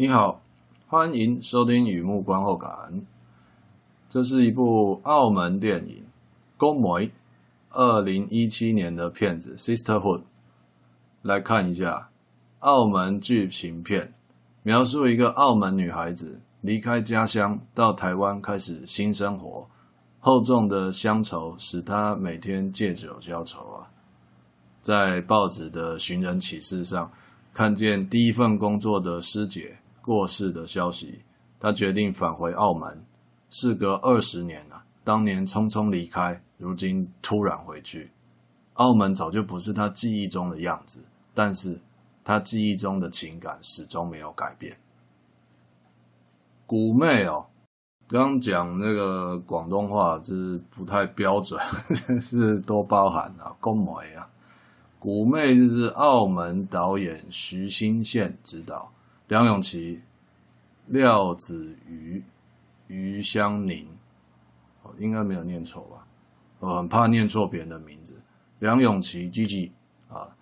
你好，欢迎收听《雨幕观后感》。这是一部澳门电影《公梅》，二零一七年的片子《Sisterhood》。来看一下澳门剧情片，描述一个澳门女孩子离开家乡到台湾开始新生活，厚重的乡愁使她每天借酒浇愁啊。在报纸的寻人启事上，看见第一份工作的师姐。过世的消息，他决定返回澳门。事隔二十年了，当年匆匆离开，如今突然回去，澳门早就不是他记忆中的样子。但是，他记忆中的情感始终没有改变。古妹哦，刚讲那个广东话是不太标准，是多包涵啊，公梅啊，古妹就是澳门导演徐新宪执导。梁咏琪、廖子瑜、余香凝，哦，应该没有念错吧？我很怕念错别人的名字。梁咏琪、Gigi 啊，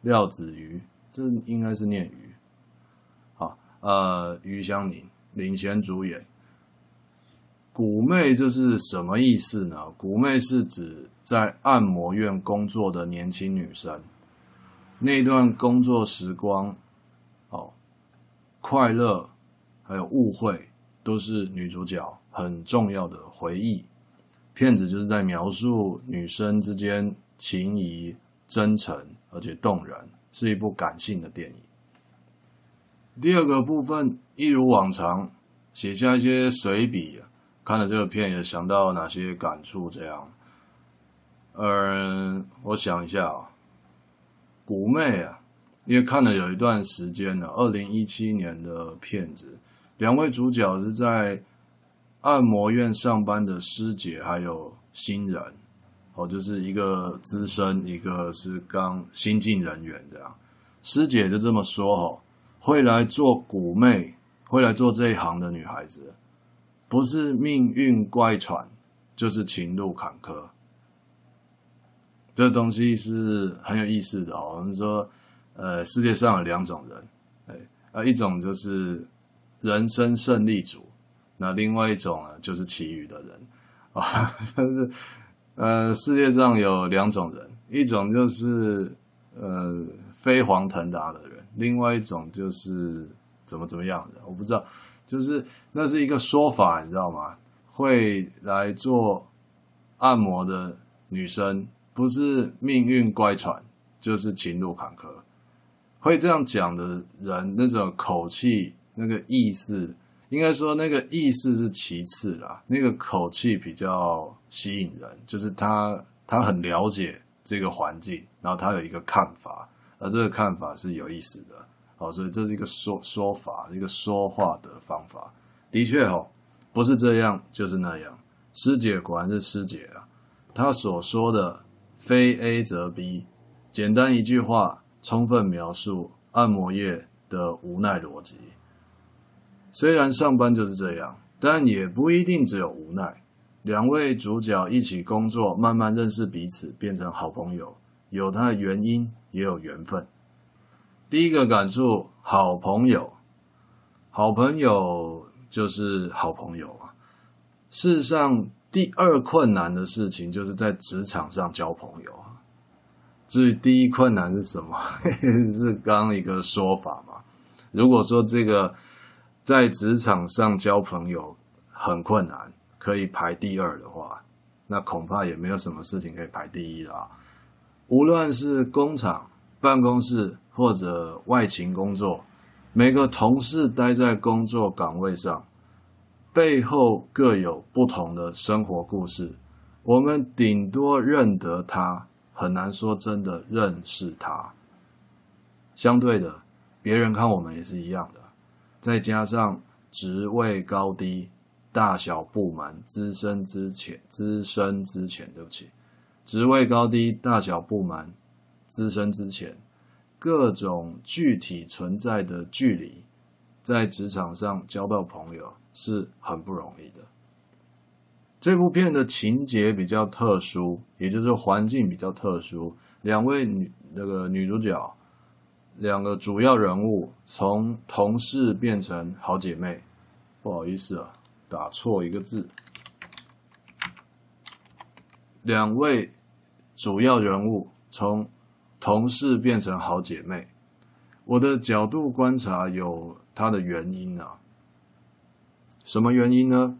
廖子瑜，这应该是念瑜。好，呃，余香凝领衔主演。古妹这是什么意思呢？古妹是指在按摩院工作的年轻女生，那段工作时光。快乐，还有误会，都是女主角很重要的回忆。片子就是在描述女生之间情谊真诚而且动人，是一部感性的电影。第二个部分，一如往常，写下一些随笔，看了这个片也想到哪些感触这样。嗯，我想一下啊，古妹啊。因为看了有一段时间了，二零一七年的片子，两位主角是在按摩院上班的师姐，还有新人，哦，就是一个资深，一个是刚新进人员这样。师姐就这么说哦，会来做古妹，会来做这一行的女孩子，不是命运怪舛，就是情路坎坷。这东西是很有意思的哦，我们说。呃，世界上有两种人，哎，啊，一种就是人生胜利组，那另外一种呢，就是其余的人 啊，就是呃，世界上有两种人，一种就是呃飞黄腾达的人，另外一种就是怎么怎么样的，我不知道，就是那是一个说法，你知道吗？会来做按摩的女生，不是命运乖舛，就是情路坎坷。会这样讲的人，那种口气、那个意思，应该说那个意思是其次啦。那个口气比较吸引人，就是他他很了解这个环境，然后他有一个看法，而这个看法是有意思的。好，所以这是一个说说法，一个说话的方法。的确哦，不是这样就是那样。师姐果然是师姐啊，她所说的非 A 则 B，简单一句话。充分描述按摩业的无奈逻辑。虽然上班就是这样，但也不一定只有无奈。两位主角一起工作，慢慢认识彼此，变成好朋友，有它的原因，也有缘分。第一个感触：好朋友，好朋友就是好朋友啊。世上第二困难的事情，就是在职场上交朋友。至于第一困难是什么？是刚刚一个说法嘛。如果说这个在职场上交朋友很困难，可以排第二的话，那恐怕也没有什么事情可以排第一了啊。无论是工厂、办公室或者外勤工作，每个同事待在工作岗位上，背后各有不同的生活故事。我们顶多认得他。很难说真的认识他。相对的，别人看我们也是一样的。再加上职位高低、大小部门、资深之浅、资深之浅，对不起，职位高低、大小部门、资深之浅，各种具体存在的距离，在职场上交到朋友是很不容易的。这部片的情节比较特殊，也就是环境比较特殊。两位女那个女主角两个主要人物从同事变成好姐妹。不好意思啊，打错一个字。两位主要人物从同事变成好姐妹，我的角度观察有它的原因啊。什么原因呢？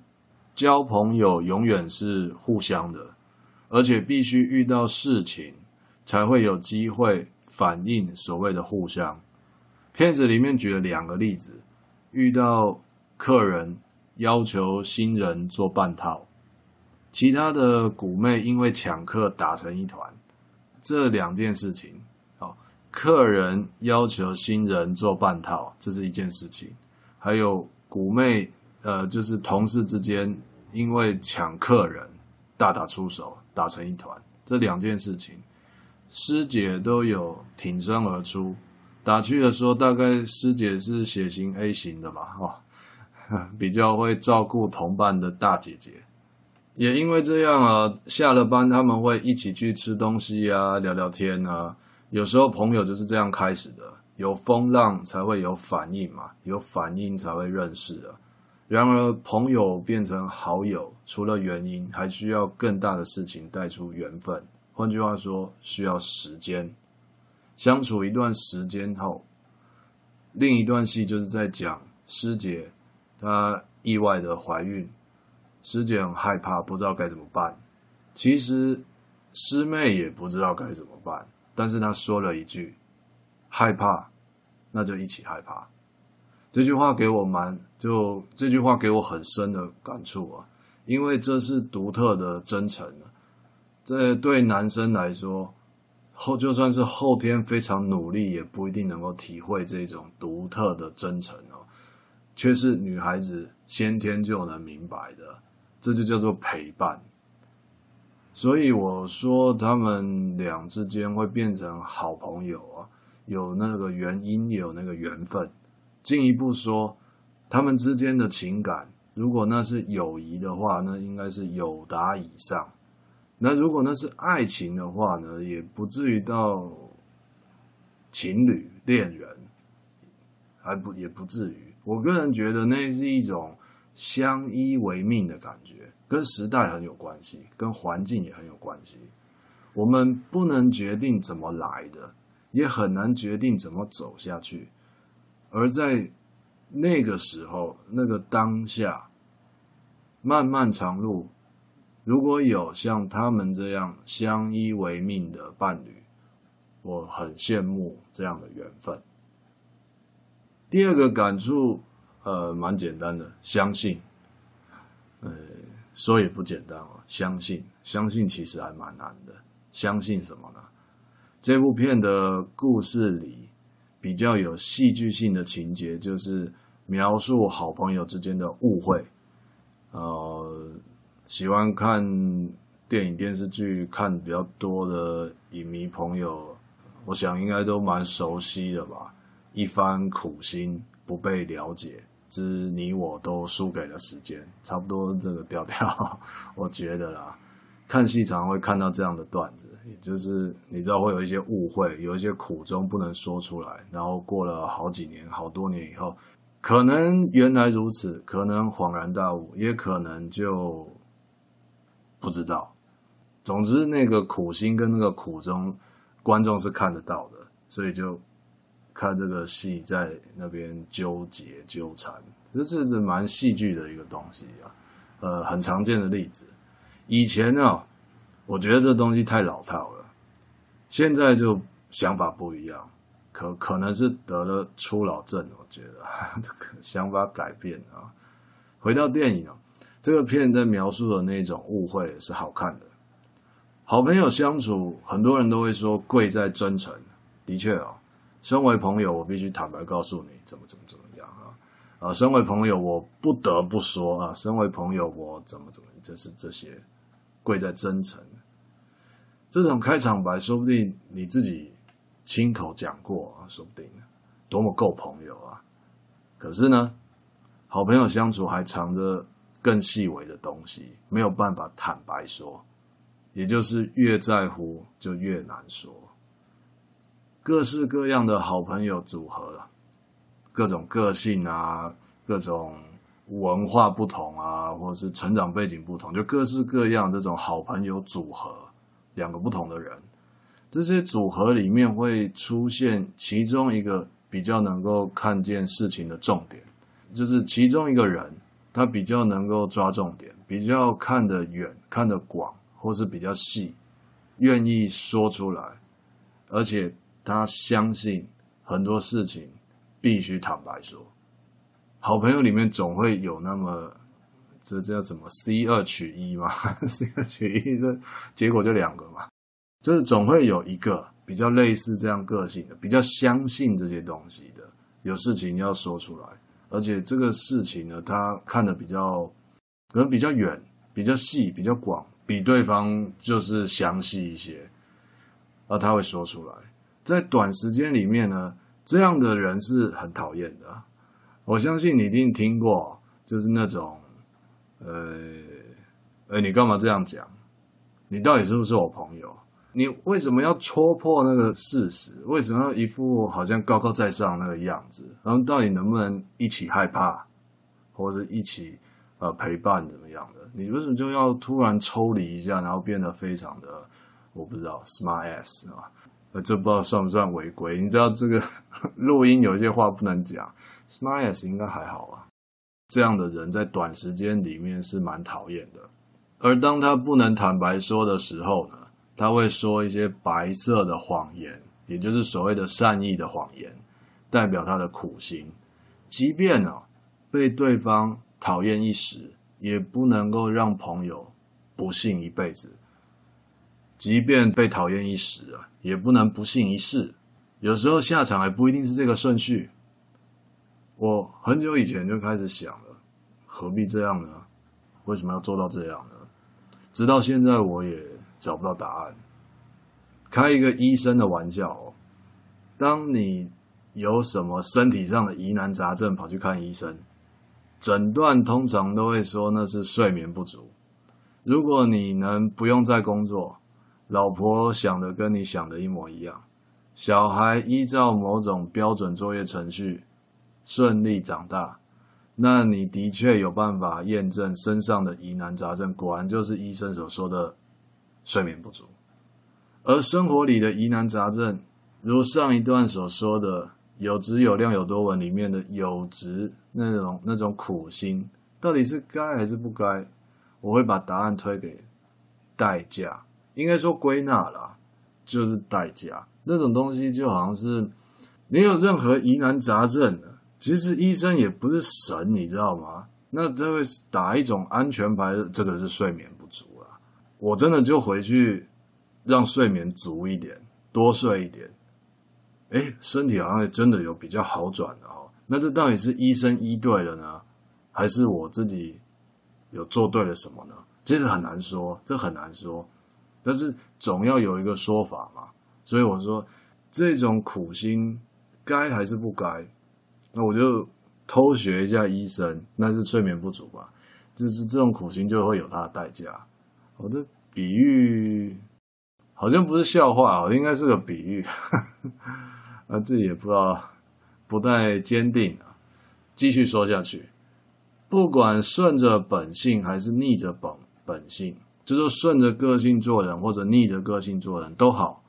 交朋友永远是互相的，而且必须遇到事情才会有机会反映所谓的互相。片子里面举了两个例子，遇到。客人要求新人做半套，其他的鼓妹因为抢客打成一团。这两件事情，好，客人要求新人做半套，这是一件事情；还有鼓妹，呃，就是同事之间因为抢客人大打出手，打成一团。这两件事情，师姐都有挺身而出。打趣的说，大概师姐是血型 A 型的吧，哈。比较会照顾同伴的大姐姐，也因为这样啊，下了班他们会一起去吃东西啊，聊聊天啊。有时候朋友就是这样开始的，有风浪才会有反应嘛，有反应才会认识啊。然而，朋友变成好友，除了原因，还需要更大的事情带出缘分。换句话说，需要时间相处一段时间后，另一段戏就是在讲师姐。她意外的怀孕，师姐很害怕，不知道该怎么办。其实师妹也不知道该怎么办，但是她说了一句：“害怕，那就一起害怕。”这句话给我蛮，就这句话给我很深的感触啊，因为这是独特的真诚。这对男生来说，后就算是后天非常努力，也不一定能够体会这种独特的真诚哦。却是女孩子先天就能明白的，这就叫做陪伴。所以我说他们俩之间会变成好朋友啊，有那个原因，有那个缘分。进一步说，他们之间的情感，如果那是友谊的话，那应该是友达以上；那如果那是爱情的话呢，也不至于到情侣恋人，还不也不至于。我个人觉得那是一种相依为命的感觉，跟时代很有关系，跟环境也很有关系。我们不能决定怎么来的，也很难决定怎么走下去。而在那个时候，那个当下，漫漫长路，如果有像他们这样相依为命的伴侣，我很羡慕这样的缘分。第二个感触，呃，蛮简单的，相信，呃，说也不简单哦，相信，相信其实还蛮难的。相信什么呢？这部片的故事里比较有戏剧性的情节，就是描述好朋友之间的误会。呃，喜欢看电影、电视剧看比较多的影迷朋友，我想应该都蛮熟悉的吧。一番苦心不被了解，之你我都输给了时间，差不多这个调调，我觉得啦。看戏常会看到这样的段子，也就是你知道会有一些误会，有一些苦衷不能说出来，然后过了好几年、好多年以后，可能原来如此，可能恍然大悟，也可能就不知道。总之，那个苦心跟那个苦衷，观众是看得到的，所以就。看这个戏在那边纠结纠缠，这是是蛮戏剧的一个东西啊，呃，很常见的例子。以前啊、我觉得这东西太老套了，现在就想法不一样，可可能是得了初老症，我觉得这个 想法改变啊。回到电影啊，这个片在描述的那种误会是好看的，好朋友相处，很多人都会说贵在真诚，的确哦。身为朋友，我必须坦白告诉你，怎么怎么怎么样啊！啊，身为朋友，我不得不说啊，身为朋友，我怎么怎么，就是这些贵在真诚。这种开场白，说不定你自己亲口讲过，说不定多么够朋友啊！可是呢，好朋友相处还藏着更细微的东西，没有办法坦白说，也就是越在乎就越难说。各式各样的好朋友组合，各种个性啊，各种文化不同啊，或是成长背景不同，就各式各样这种好朋友组合，两个不同的人，这些组合里面会出现其中一个比较能够看见事情的重点，就是其中一个人他比较能够抓重点，比较看得远、看得广，或是比较细，愿意说出来，而且他相信很多事情必须坦白说。好朋友里面总会有那么，这叫什么 C 二取一嘛？C 二取一，这结果就两个嘛。就是总会有一个比较类似这样个性的，比较相信这些东西的，有事情要说出来，而且这个事情呢，他看的比较可能比较远、比较细、比较广，比对方就是详细一些，而他会说出来。在短时间里面呢，这样的人是很讨厌的。我相信你一定听过，就是那种，呃，呃，你干嘛这样讲？你到底是不是我朋友？你为什么要戳破那个事实？为什么要一副好像高高在上那个样子？然后到底能不能一起害怕，或者一起呃陪伴怎么样的？你为什么就要突然抽离一下，然后变得非常的我不知道 smart ass 啊？这不知道算不算违规？你知道这个 录音有一些话不能讲。Smartass 应该还好啊，这样的人在短时间里面是蛮讨厌的。而当他不能坦白说的时候呢，他会说一些白色的谎言，也就是所谓的善意的谎言，代表他的苦心。即便呢、被对方讨厌一时，也不能够让朋友不幸一辈子。即便被讨厌一时啊，也不能不幸一世。有时候下场还不一定是这个顺序。我很久以前就开始想了，何必这样呢？为什么要做到这样呢？直到现在我也找不到答案。开一个医生的玩笑哦，当你有什么身体上的疑难杂症跑去看医生，诊断通常都会说那是睡眠不足。如果你能不用再工作，老婆想的跟你想的一模一样，小孩依照某种标准作业程序。顺利长大，那你的确有办法验证身上的疑难杂症，果然就是医生所说的睡眠不足。而生活里的疑难杂症，如上一段所说的“有质有量有多稳”里面的有质那种那种苦心，到底是该还是不该？我会把答案推给代价，应该说归纳啦，就是代价。那种东西就好像是没有任何疑难杂症的。其实医生也不是神，你知道吗？那这会打一种安全牌，这个是睡眠不足啊。我真的就回去让睡眠足一点，多睡一点，诶，身体好像真的有比较好转的哦。那这到底是医生医对了呢，还是我自己有做对了什么呢？这个很难说，这很难说。但是总要有一个说法嘛。所以我说，这种苦心该还是不该？那我就偷学一下医生，那是睡眠不足吧？就是这种苦心就会有它的代价。我的比喻好像不是笑话，哦，应该是个比喻。啊，自己也不知道，不太坚定啊。继续说下去，不管顺着本性还是逆着本本性，就是顺着个性做人或者逆着个性做人都好，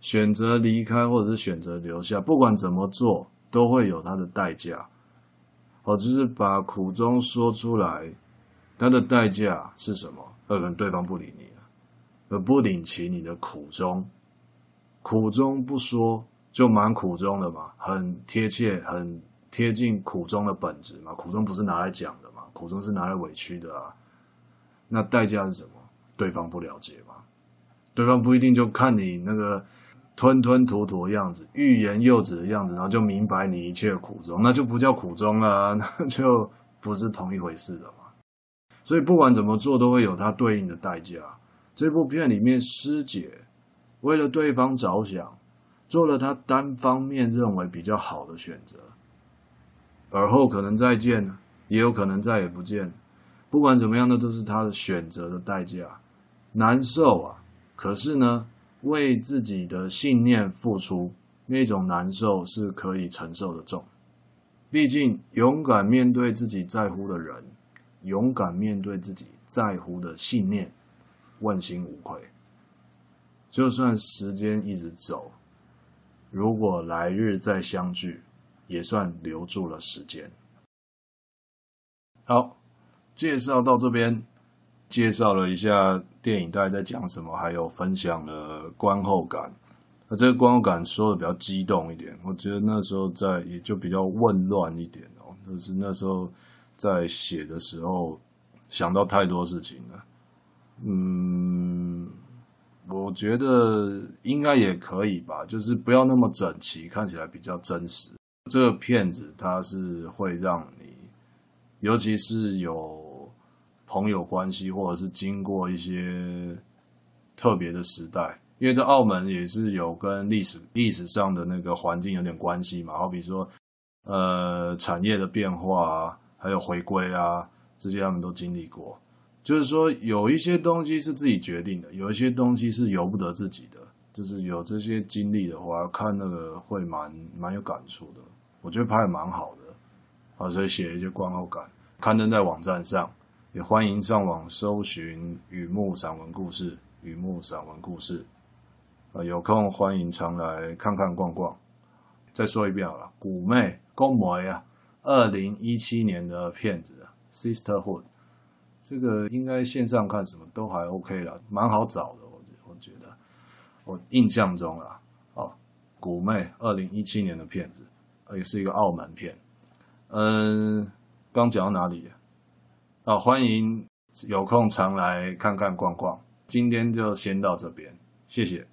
选择离开或者是选择留下，不管怎么做。都会有它的代价，哦，就是把苦衷说出来，它的代价是什么？可能对方不理你了，而不领情你的苦衷，苦衷不说就蛮苦衷的嘛，很贴切，很贴近苦衷的本质嘛。苦衷不是拿来讲的嘛，苦衷是拿来委屈的啊。那代价是什么？对方不了解嘛，对方不一定就看你那个。吞吞吐吐的样子，欲言又止的样子，然后就明白你一切苦衷，那就不叫苦衷了，那就不是同一回事了嘛。所以不管怎么做，都会有它对应的代价。这部片里面，师姐为了对方着想，做了她单方面认为比较好的选择，而后可能再见，也有可能再也不见。不管怎么样，那都是她的选择的代价，难受啊。可是呢？为自己的信念付出，那种难受是可以承受的重。毕竟，勇敢面对自己在乎的人，勇敢面对自己在乎的信念，问心无愧。就算时间一直走，如果来日再相聚，也算留住了时间。好，介绍到这边，介绍了一下电影大概在讲什么，还有分享了观后感。那这个观后感说的比较激动一点，我觉得那时候在也就比较混乱一点哦，就是那时候在写的时候想到太多事情了。嗯，我觉得应该也可以吧，就是不要那么整齐，看起来比较真实。这个片子它是会让你。尤其是有朋友关系，或者是经过一些特别的时代，因为在澳门也是有跟历史历史上的那个环境有点关系嘛。好比说，呃，产业的变化啊，还有回归啊，这些他们都经历过。就是说，有一些东西是自己决定的，有一些东西是由不得自己的。就是有这些经历的话，看那个会蛮蛮有感触的。我觉得拍的蛮好的。啊，所以写一些观后感，刊登在网站上，也欢迎上网搜寻雨木散文故事，雨木散文故事，啊，有空欢迎常来看看逛逛。再说一遍好了，古妹公梅啊，二零一七年的片子，Sisterhood，这个应该线上看什么都还 OK 了，蛮好找的，我我觉得，我印象中啊，哦，古妹二零一七年的片子，也是一个澳门片。嗯，刚讲到哪里？啊，啊欢迎有空常来看看逛逛。今天就先到这边，谢谢。